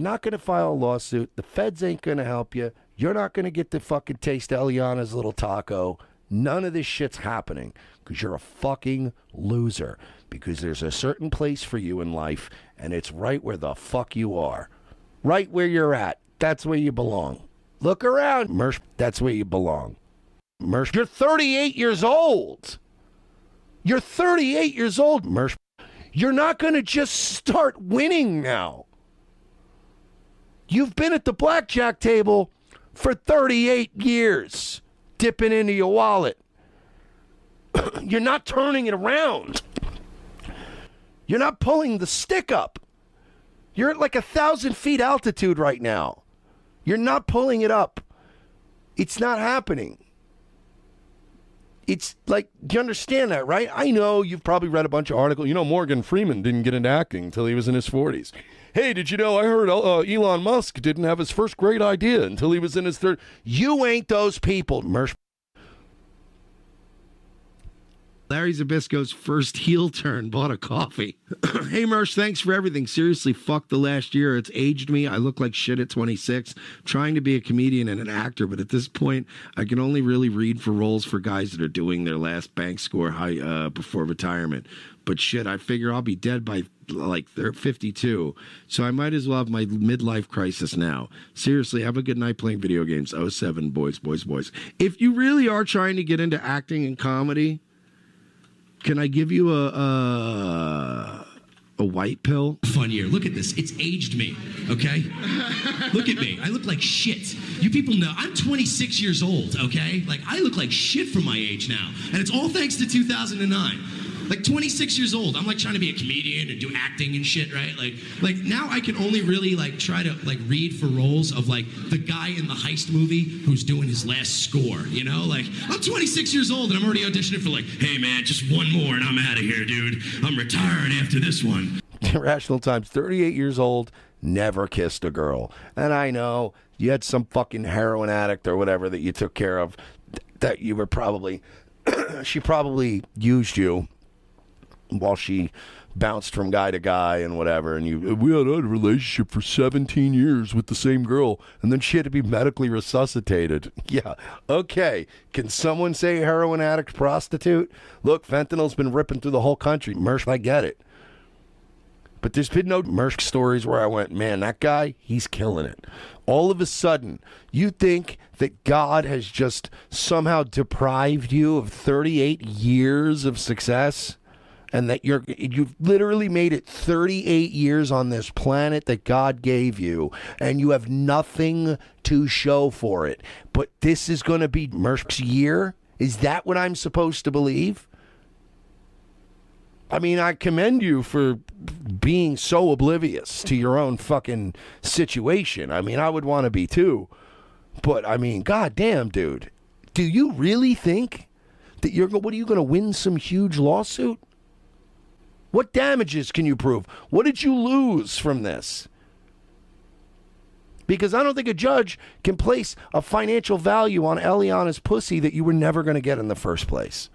You're not going to file a lawsuit. The feds ain't going to help you. You're not going to get to fucking taste Eliana's little taco. None of this shit's happening because you're a fucking loser. Because there's a certain place for you in life, and it's right where the fuck you are. Right where you're at. That's where you belong. Look around, Mersh. That's where you belong. Mersh, you're 38 years old. You're 38 years old, Mersh. You're not going to just start winning now. You've been at the blackjack table for 38 years, dipping into your wallet. You're not turning it around. You're not pulling the stick up. You're at like a thousand feet altitude right now. You're not pulling it up. It's not happening. It's like, do you understand that, right? I know you've probably read a bunch of articles. You know, Morgan Freeman didn't get into acting until he was in his 40s. Hey, did you know I heard uh, Elon Musk didn't have his first great idea until he was in his third? You ain't those people, Mersh. Larry Zabisco's first heel turn bought a coffee. hey, Mersh, thanks for everything. Seriously, fuck the last year. It's aged me. I look like shit at 26. trying to be a comedian and an actor, but at this point, I can only really read for roles for guys that are doing their last bank score high uh, before retirement. But shit, I figure I'll be dead by like they're 52. So I might as well have my midlife crisis now. Seriously, have a good night playing video games. 07, boys, boys, boys. If you really are trying to get into acting and comedy, can I give you a a, a white pill? Fun year. Look at this. It's aged me. Okay. look at me. I look like shit. You people know I'm 26 years old. Okay. Like I look like shit for my age now, and it's all thanks to 2009 like 26 years old i'm like trying to be a comedian and do acting and shit right? Like like now i can only really like try to like read for roles of like the guy in the heist movie who's doing his last score you know? Like i'm 26 years old and i'm already auditioning for like hey man just one more and i'm out of here dude. I'm retiring after this one. Rational Times, 38 years old, never kissed a girl. And I know you had some fucking heroin addict or whatever that you took care of that you were probably, she probably used you while she bounced from guy to guy and whatever. And you, we had a relationship for 17 years with the same girl, and then she had to be medically resuscitated. Yeah, okay. Can someone say heroin addict prostitute? Look, fentanyl's been ripping through the whole country. Mersh, I get it. But there's been no Mersh stories where I went, man, that guy, he's killing it. All of a sudden, you think that God has just somehow deprived you of 38 years of success? And that you're you've literally made it 38 years on this planet that God gave you and you have nothing to show for it. But this is going to be Mersh's year? Is that what I'm supposed to believe? I mean, I commend you for being so oblivious to your own fucking situation. I mean, I would want to be too. But I mean, goddamn, dude. Do you really think that you're what are you going to win some huge lawsuit? What damages can you prove? What did you lose from this? Because I don't think a judge can place a financial value on Eliana's pussy that you were never going to get in the first place.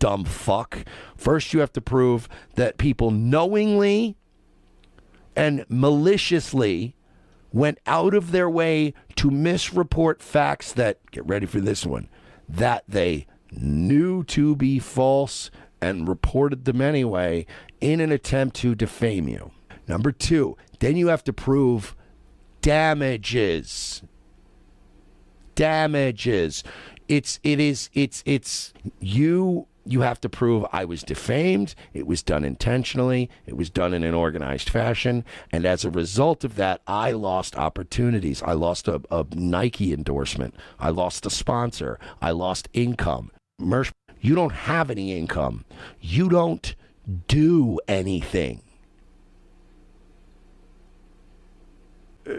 Dumb fuck. First, you have to prove that people knowingly and maliciously went out of their way to misreport facts that, get ready for this one, that they knew to be false and reported them anyway in an attempt to defame you. Number two, then you have to prove damages. Damages. It's it is it's it's you you have to prove I was defamed, it was done intentionally, it was done in an organized fashion, and as a result of that, I lost opportunities. I lost a, a Nike endorsement, I lost a sponsor, I lost income. Mersh you don't have any income. You don't do anything. Uh,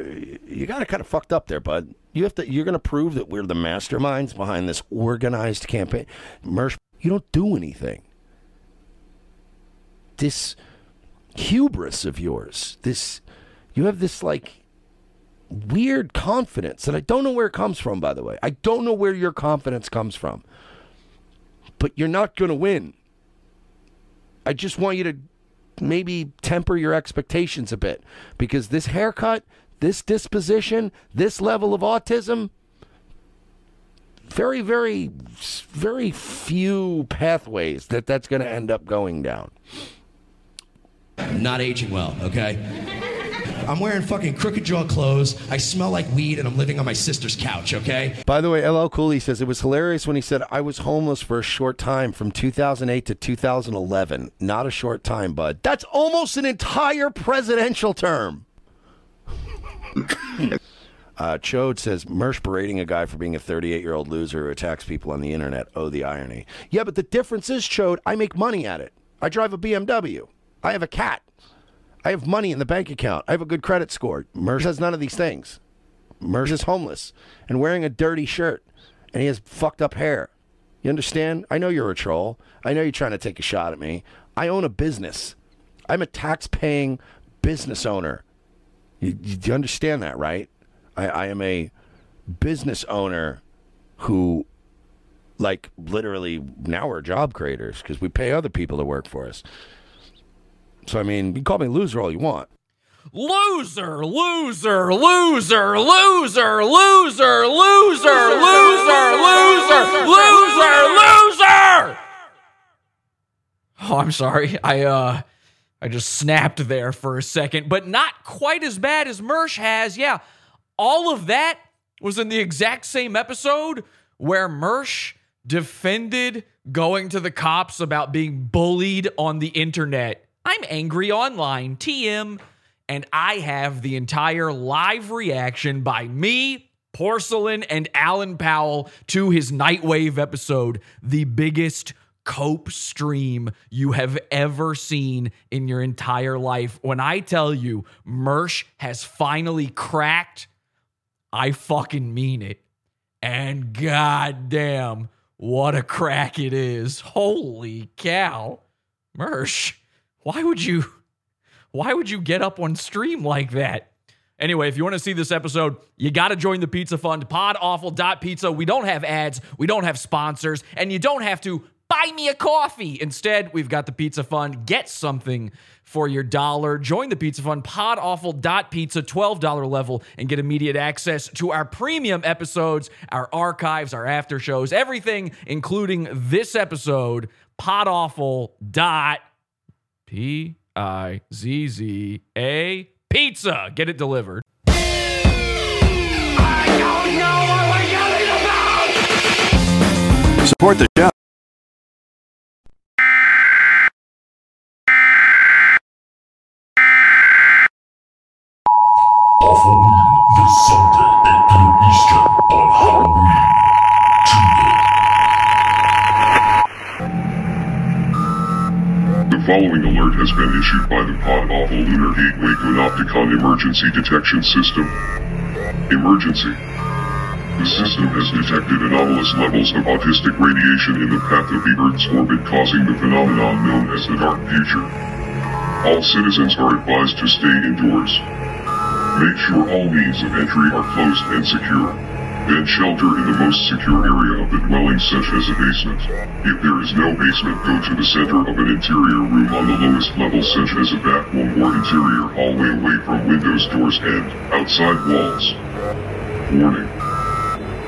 you got it kind of fucked up there, bud. You have to. You're going to prove that we're the masterminds behind this organized campaign. Mersh, you don't do anything. This hubris of yours, this, you have this like weird confidence that I don't know where it comes from. By the way, I don't know where your confidence comes from but you're not going to win. I just want you to maybe temper your expectations a bit because this haircut, this disposition, this level of autism, very, very, very few pathways that that's going to end up going down. Not aging well, okay? I'm wearing fucking crooked jaw clothes. I smell like weed, and I'm living on my sister's couch, okay? By the way, LL Cooley says it was hilarious when he said, I was homeless for a short time from 2008 to 2011. Not a short time, bud. That's almost an entire presidential term. uh, Chode says, Mersh berating a guy for being a 38 year old loser who attacks people on the internet. Oh, the irony. Yeah, but the difference is, Chode, I make money at it. I drive a BMW. I have a cat. I have money in the bank account. I have a good credit score. Mersh has none of these things. Mersh is homeless and wearing a dirty shirt, and he has fucked up hair. You understand? I know you're a troll. I know you're trying to take a shot at me. I own a business. I'm a tax paying business owner. You, you understand that, right? I, I am a business owner who, like, literally, now we're job creators because we pay other people to work for us. So, I mean, you call me loser all you want. Loser, loser, loser, loser, loser, loser, loser, loser, loser, loser. Oh, I'm sorry. I uh I just snapped there for a second, but not quite as bad as Mersh has. Yeah. All of that was in the exact same episode where Mersh defended going to the cops about being bullied on the internet. I'm angry online, TM, and I have the entire live reaction by me, Porsalin, and Allan Powell to his Nightwave episode, the biggest cope stream you have ever seen in your entire life. When I tell you Mersh has finally cracked, I fucking mean it. And goddamn, what a crack it is. Holy cow. Mersh, why would you why would you get up on stream like that? Anyway, if you want to see this episode, you got to join the Pizza Fund, podawful.pizza. We don't have ads, we don't have sponsors, and you don't have to buy me a coffee. Instead, we've got the Pizza Fund. Get something for your dollar. Join the Pizza Fund, podawful.pizza, $12 level, and get immediate access to our premium episodes, our archives, our after shows, everything, including this episode, podawful.p I Z Z A pizza. Get it delivered. Support the show. The following alert has been issued by the Pod Awful Lunar Gateway Panopticon Emergency Detection System. Emergency. The system has detected anomalous levels of autistic radiation in the path of the Earth's orbit causing the phenomenon known as the Dark Future. All citizens are advised to stay indoors. Make sure all means of entry are closed and secure. Then shelter in the most secure area of the dwelling such as a basement. If there is no basement, go to the center of an interior room on the lowest level such as a bathroom or interior hallway away from windows, doors, and outside walls. Warning.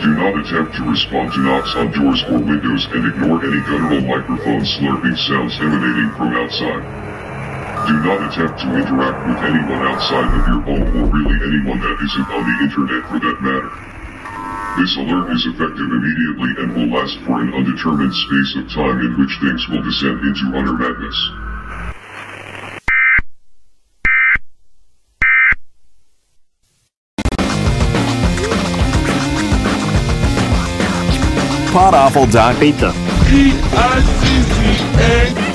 Do not attempt to respond to knocks on doors or windows and ignore any guttural microphone slurping sounds emanating from outside. Do not attempt to interact with anyone outside of your home or really anyone that isn't on the internet for that matter. This alert is effective immediately and will last for an undetermined space of time in which things will descend into utter madness. Podawful.pizza. This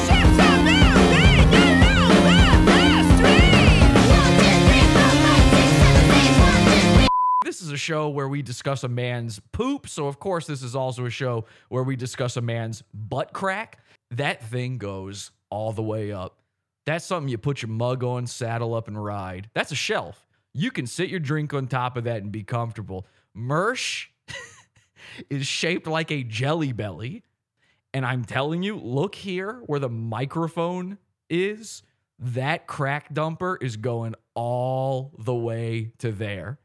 show where we discuss a man's poop. So, of course, this is also a show where we discuss a man's butt crack. That thing goes all the way up. That's something you put your mug on, saddle up, and ride. That's a shelf. You can sit your drink on top of that and be comfortable. Mersh is shaped like a jelly belly. And I'm telling you, look here where the microphone is. that crack dumper is going all the way to there.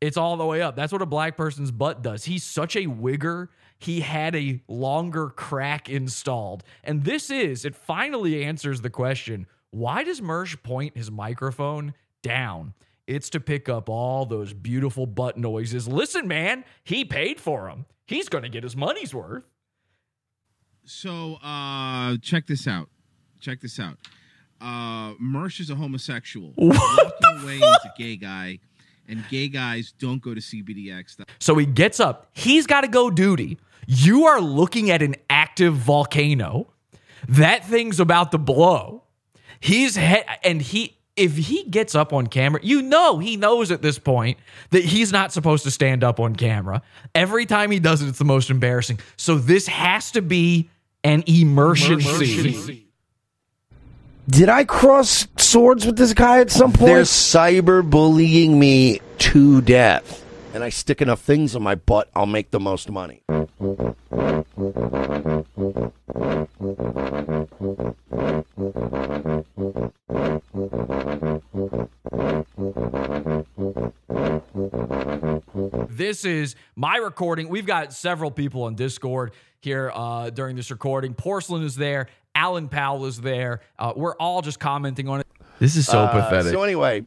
It's all the way up. That's what a black person's butt does. He's such a wigger. He had a longer crack installed. And this is, it finally answers the question why does Mersh point his microphone down? It's to pick up all those beautiful butt noises. Listen, man, he paid for them. He's going to get his money's worth. So uh check this out. Check this out. Uh Mersh is a homosexual. Walking away is a gay guy, and gay guys don't go to CBDX. So he gets up. He's got to go duty. You are looking at an active volcano. That thing's about to blow. He's he- and he if he gets up on camera, you know he knows at this point that he's not supposed to stand up on camera. Every time he does it, it's the most embarrassing. So this has to be an emergency. Did I cross swords with this guy at some point? They're cyberbullying me to death. And I stick enough things on my butt, I'll make the most money. This is my recording. We've got several people on Discord here uh, during this recording. Porsalin is there. Allan Powell is there. Uh, we're all just commenting on it. This is so Uh, pathetic. So anyway,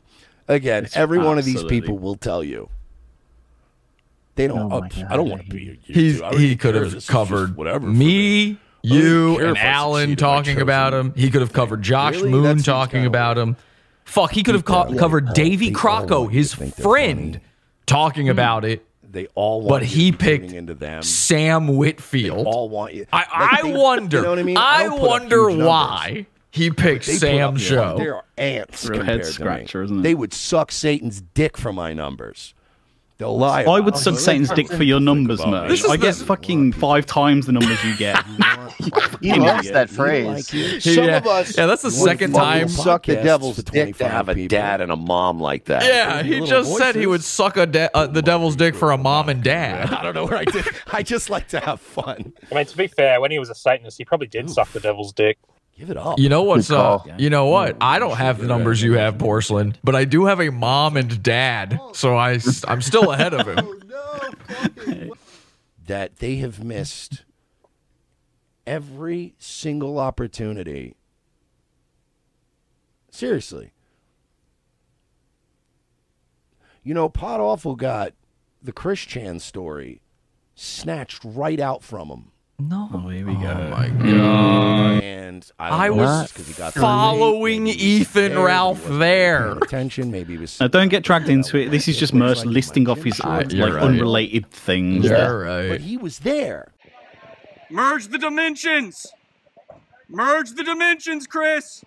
again, It's every one of these people will tell you. They don't. Oh Oh I don't want to be. He's, he could have covered whatever. me, you, and Allan talking about him. He could have covered Josh Really? Moon That seems talking about him. Fuck, he could have co- covered yeah, Davy they Crocco, want you to his think they're friend, talking about it. They all want But you he to be tuning picked into them. Sam Whitfield. all want you. I, Like, I they- wonder. You know what I mean? I, don't put up wonder huge numbers. why he picked They put Sam's show. They are ants Real compared head to me. isn't it? They would suck Satan's dick for my numbers. They'll lie. I would it. suck Satan's dick for your numbers, about Mersh. me. I get fucking five times the numbers you get. He Fucking loves idiot. that phrase. Some yeah. of us yeah, that's the would second fucking time. suck the devil's dick to have a people. dad and a mom like that. Yeah, he Little just said he would suck a de- uh, the devil's dick for a mom and dad. I don't know where I did. I just like to have fun. I mean, to be fair, when he was a Satanist, he probably did suck the devil's dick. Give it up. You know what's Good uh, you know what? I don't have the numbers you have, Porsalin, but I do have a mom and dad, so I I'm still ahead of him. that they have missed every single opportunity. Seriously. You know, Pod Awful got the Chris Chan story snatched right out from him. No. Oh, here we go. Oh my god. And I, I don't know if was it's 'cause he got following hate, maybe he was Ethan scared, Ralph there. Attention, maybe he was. Now, don't get dragged into it. This is just Mersh listing off his Ah, like right. unrelated things. You're But he was there. Merge the dimensions. Merge the dimensions, Chris.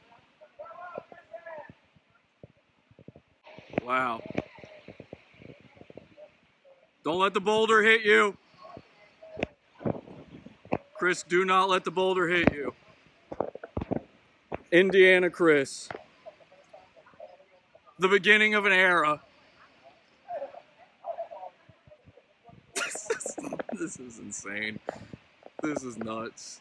Wow. Don't let the boulder hit you. Chris, do not let the boulder hit you. Indiana Chris. The beginning of an era. this, is, this is insane. This is nuts.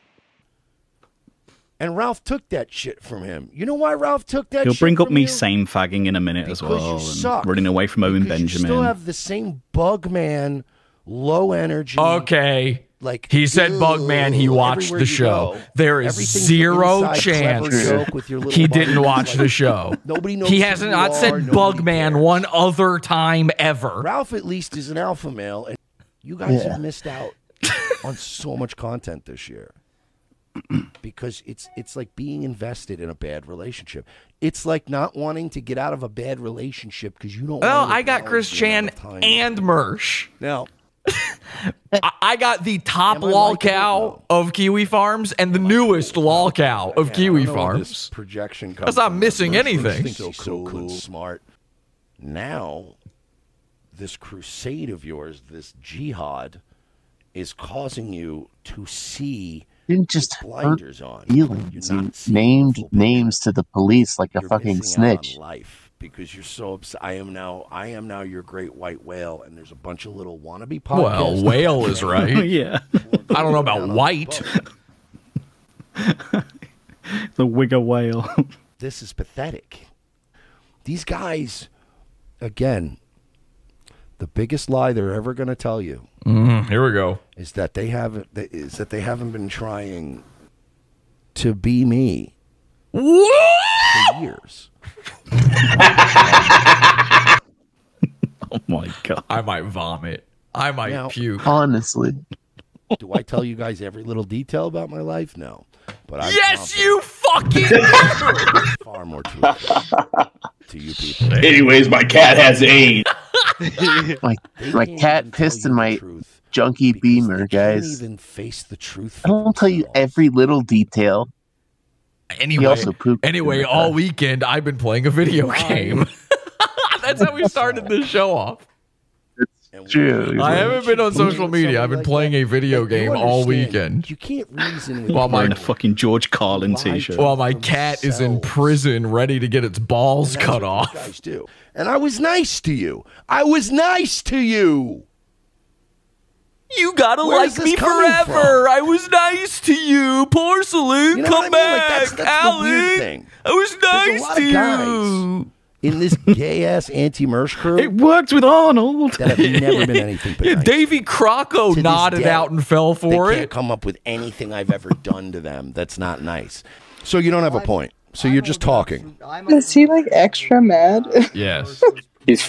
And Ralph took that shit from him. You know why Ralph took that He'll shit bring up from me you? same fagging in a minute as Because you well. suck. And running away from Owen Because You still have the same bug man, low energy. Okay. Like He said Bugman he watched the show. go. There is zero chance joke with your little he didn't watch like, the show. Nobody knows He hasn't you not are, said nobody Bugman one other time ever. Ralph at least is an alpha male, and you guys Yeah. have missed out on so much content this year because it's it's like being invested in a bad relationship. It's like not wanting to get out of a bad relationship because you don't. Well, wanna I got Chris Chan amount of time- and Mersh. now. I, I got the top Am I lol it? cow of Kiwi Farms and the newest lol cow of Man, I Kiwi don't know this Farms. projection That's comes not from. missing anything. thinks he's so cool and smart. Now, this crusade of yours, this jihad, is causing you to see Didn't just hurt blinders on. feelings You're not and named the full picture. names to the police like a You're fucking missing out on snitch. life because you're so upset. I am now. I am now your great white whale, and there's a bunch of little wannabe podcasts. Well, whale is right. yeah. I don't know about white. the Wigger whale. this is pathetic. These guys, again, the biggest lie they're ever going to tell you Mm, here we go. is that they haven't is that they haven't been trying to be me for years. Oh my god. I might vomit. I might Now- puke. Honestly. Do I tell you guys every little detail about my life? No, but I Yes, you fucking far more truth to you people. Anyways, my cat has AIDS. My my cat pissed in my junky beamer, guys. even face the truth. I don't tell you every little detail. Anyway, He also pooped. anyway, all car. weekend I've been playing a video game. That's how we started this show off. True. I haven't been on social media. I've been playing a video game all weekend. You can't reason with While my Wearing a fucking George Carlin t-shirt. while my cat is in prison, ready to get its balls cut off. Guys do. And I was nice to you. I was nice to you. You gotta Where's like me coming forever. I was nice to you, Porsalin. You know come I mean? Like, back, that's- that's the Allan. weird thing. I was There's a nice lot to of guys you. in this gay ass anti Mersh crew It worked with Arnold. that have never been anything but Yeah, nice. Davy Crocco nodded day, out and fell for they it. can't come up with anything I've ever done to them that's not nice. So you don't have a point. So you're just talking. Is he like extra mad? Yes. He's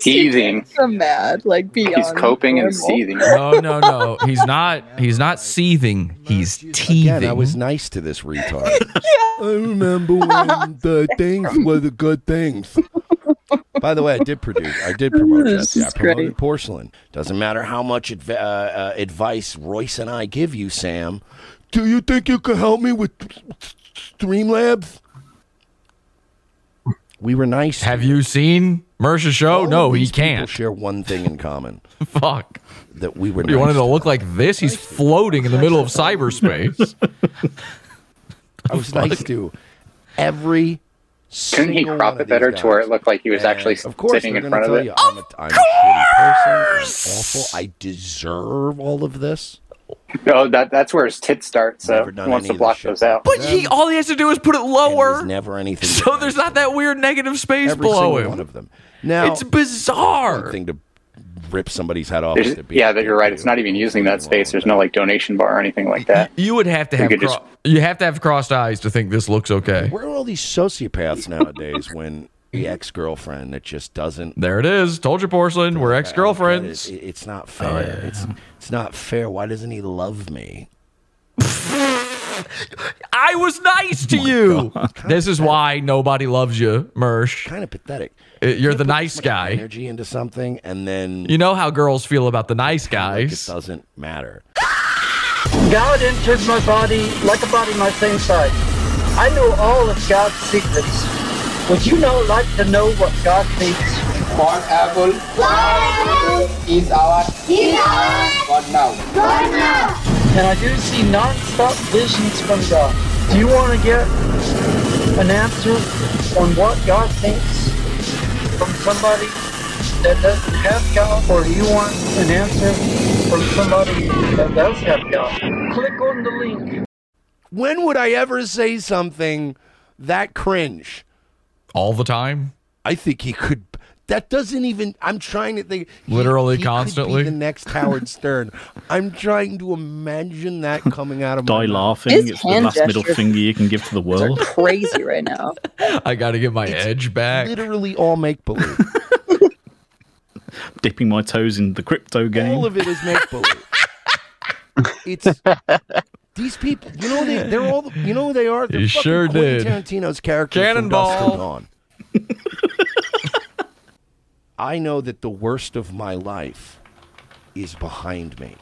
seething. extra mad, like beyond. He's coping and seething. No, no, no. He's not. He's not seething. He's teething. Again, I was nice to this retard. I remember when the things were the good things. By the way, I did produce. I did promote This Jesse. I promoted great. Porsalin. Doesn't matter how much adv- uh, uh, advice Royce and I give you, Sam. Do you think you could help me with Streamlabs? We were nice. Have you seen Mersh's show? All no, of he can't. share one thing in common. Fuck. That we were. Nice. You wanted nice to look like this? He's floating in the middle of cyberspace. I was nice to every. Single. Couldn't he crop one it better these to where it looked like he was And actually of course sitting in front of it? You, I'm, a, I'm a shitty person. I'm awful. I deserve all of this. No, that that's where his tits start. So Never done he wants any to block those out. But he, all he has to do is put it lower, there's never anything. so there's not that weird negative space every below single him. one of them. Now it's bizarre. thing to rip somebody's head off. To be yeah, that you're right. It's not even using that space. There's no like donation bar or anything like that. You would have to have could cro- just- you have to have crossed eyes to think this looks okay. Where are all these sociopaths nowadays? when the ex girlfriend that just doesn't. There it is. Told you, Porsalin. We're ex girlfriends. It, it's not fair. It's it's not fair. Why doesn't he love me? I was nice to you. This is why nobody loves you, Mersh. Kind of pathetic. Uh, You're the nice guy. Energy into something, and then You know how girls feel about the nice like it doesn't matter. God entered my body like a body my same size. I know all of God's secrets. Would you now like to know what God thinks? One apple is our God now. And I do see non-stop visions from God. Do you want to get an answer on what God thinks from somebody that doesn't have God? Or do you want an answer from somebody that does have God? Click on the link. When would I ever say something that cringe? All the time. I think he could. That doesn't even. I'm trying to think. he- Literally he could be constantly? the next Howard Stern. I'm trying to imagine that coming out of my Die mouth. laughing. His It's the hand last middle finger you can give to the are world. crazy right now. I got to get my edge back. Literally all make believe. Dipping my toes in the crypto game. all of it is make believe. It's these people. You know they. They're all. You know who they are. They're You fucking sure Quentin did. Tarantino's character from Dusk Cannonball. Till Dawn. I know that the worst of my life is behind me.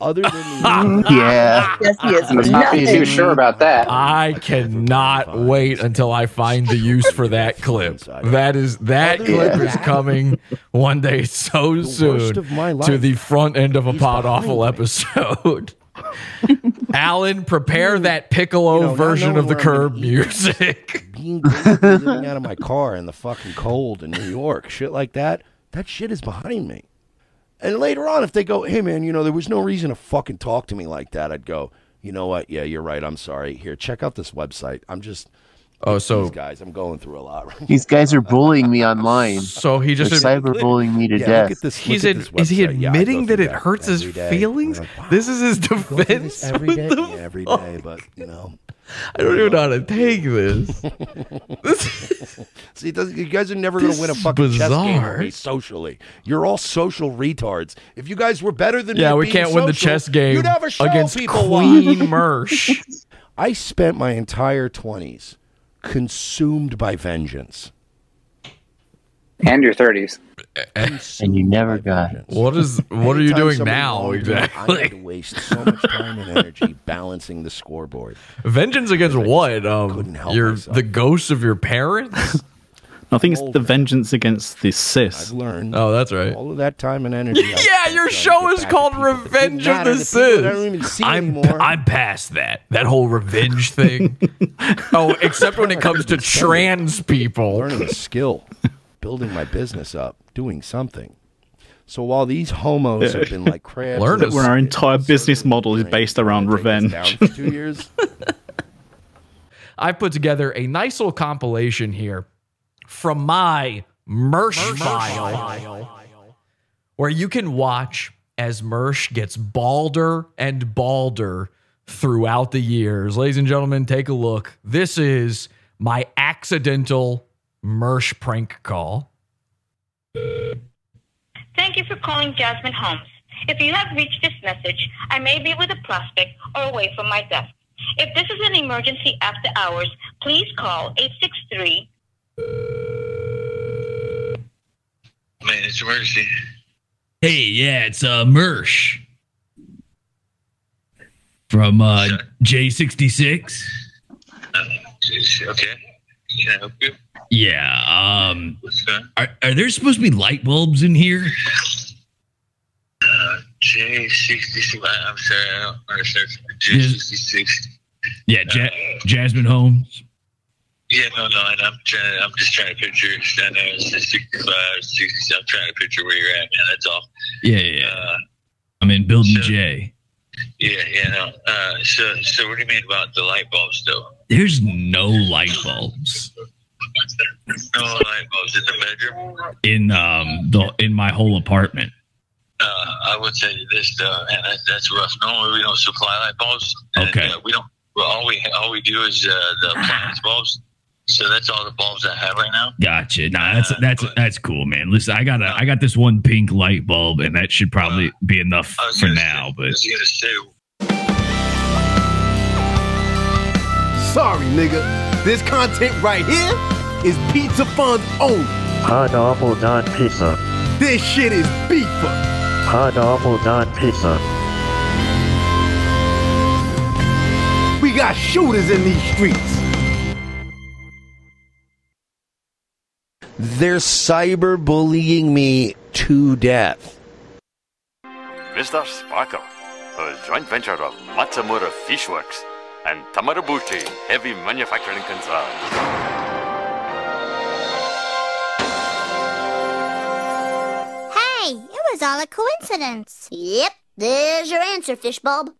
Other than the Yeah. Yes, he is Let's not be too sure about that. I cannot wait until I find the use for that clip. That is that Other clip than is coming one day so worst soon of my to the front end of a is pod behind awful me. episode. Allan, prepare mm. that piccolo You know, version of the curb music. being living out of my car in the fucking cold in New York, shit like that, that shit is behind me. And later on, if they go, hey man, you know, there was no reason to fucking talk to me like that, I'd go, you know what? Yeah, you're right. I'm sorry. Here, check out this website. I'm just, Oh, so These guys, I'm going through a lot. Right These guys are bullying me online. So he just They're cyberbullying me to Yeah, death. look at this. He's look at in, this is he website. Yeah, I admitting that it hurts his every day. feelings? Like, wow, This is his I go through this defense. every What day. the Yeah, every fuck? day, but you know. I don't even know how to take this. See, doesn't- you guys are never going to win a is fucking chess game with me socially. You're all social retards. If you guys were better than me Yeah, we being can't win the chess game you'd have a show against Queen. Mersh. I spent my entire 20s consumed by vengeance. And your 30s. and you never got it. What is? What are you doing now wronged me, I had to waste so much time and energy balancing the scoreboard. Vengeance against what? Um, help your myself. the ghosts of your parents. I think it's the vengeance against the cis. I've learned Oh, that's right. all of that time and energy. I Yeah, spent your trying to show get is back at called people that Revenge didn't of the matter, people that I don't Cis. even see I'm anymore. I'm past that. That whole revenge thing. oh, except when it comes to trans people. learning a skill, building my business up, doing something. So while these homos have been like crabs, Learn in it. the Where our entire business model is based around revenge. down for two years. I put together a nice little compilation here from my Mersh, file, where you can watch as Mersh gets balder and balder throughout the years. Ladies and gentlemen, take a look. This is my accidental Mersh prank call. Thank you for calling Jasmine Holmes. If you have reached this message, I may be with a prospect or away from my desk. If this is an emergency after hours, please call 863 Man, it's emergency. Hey, yeah, it's uh Mersh from uh J66. Okay. Can I help you? Yeah, um What's going on? are, are there supposed to be light bulbs in here? Uh, J66. I- I'm sorry, I don't understand. J66. Yeah, ja- Jasmine Holmes. Yeah, no, no, and I'm trying. I'm just trying to picture. I know it's 65, 60. I'm trying to picture where you're at, man. That's all. Yeah, yeah. Uh, I'm in building J. yeah, yeah, no. Uh, so, so what do you mean about the light bulbs, though? There's no light bulbs No light bulbs in the bedroom. in um the in my whole apartment. Uh, I would say this, though, man. That, that's rough. Normally, we don't supply light bulbs. and, Okay. uh, we don't. Well, all we all we do is uh, the appliance bulbs. So that's all the bulbs I have right now. Gotcha. Nah, that's uh, that's that's cool, man. Listen, I got a I uh, got this one pink light bulb, and that should probably uh, be enough I was for gonna now. I But was gonna say, Sorry, nigga. This content right here is Pizza Fund's own. Pineapple Don Pizza. This shit is beefer. Pineapple Don Pizza. We got shooters in these streets. They're cyberbullying me to death. Mr. Sparkle, a joint venture of Matsumura Fishworks and Tamaribuchi Heavy Manufacturing Concern. Hey, it was all a coincidence. Yep, there's your answer, Fishbulb.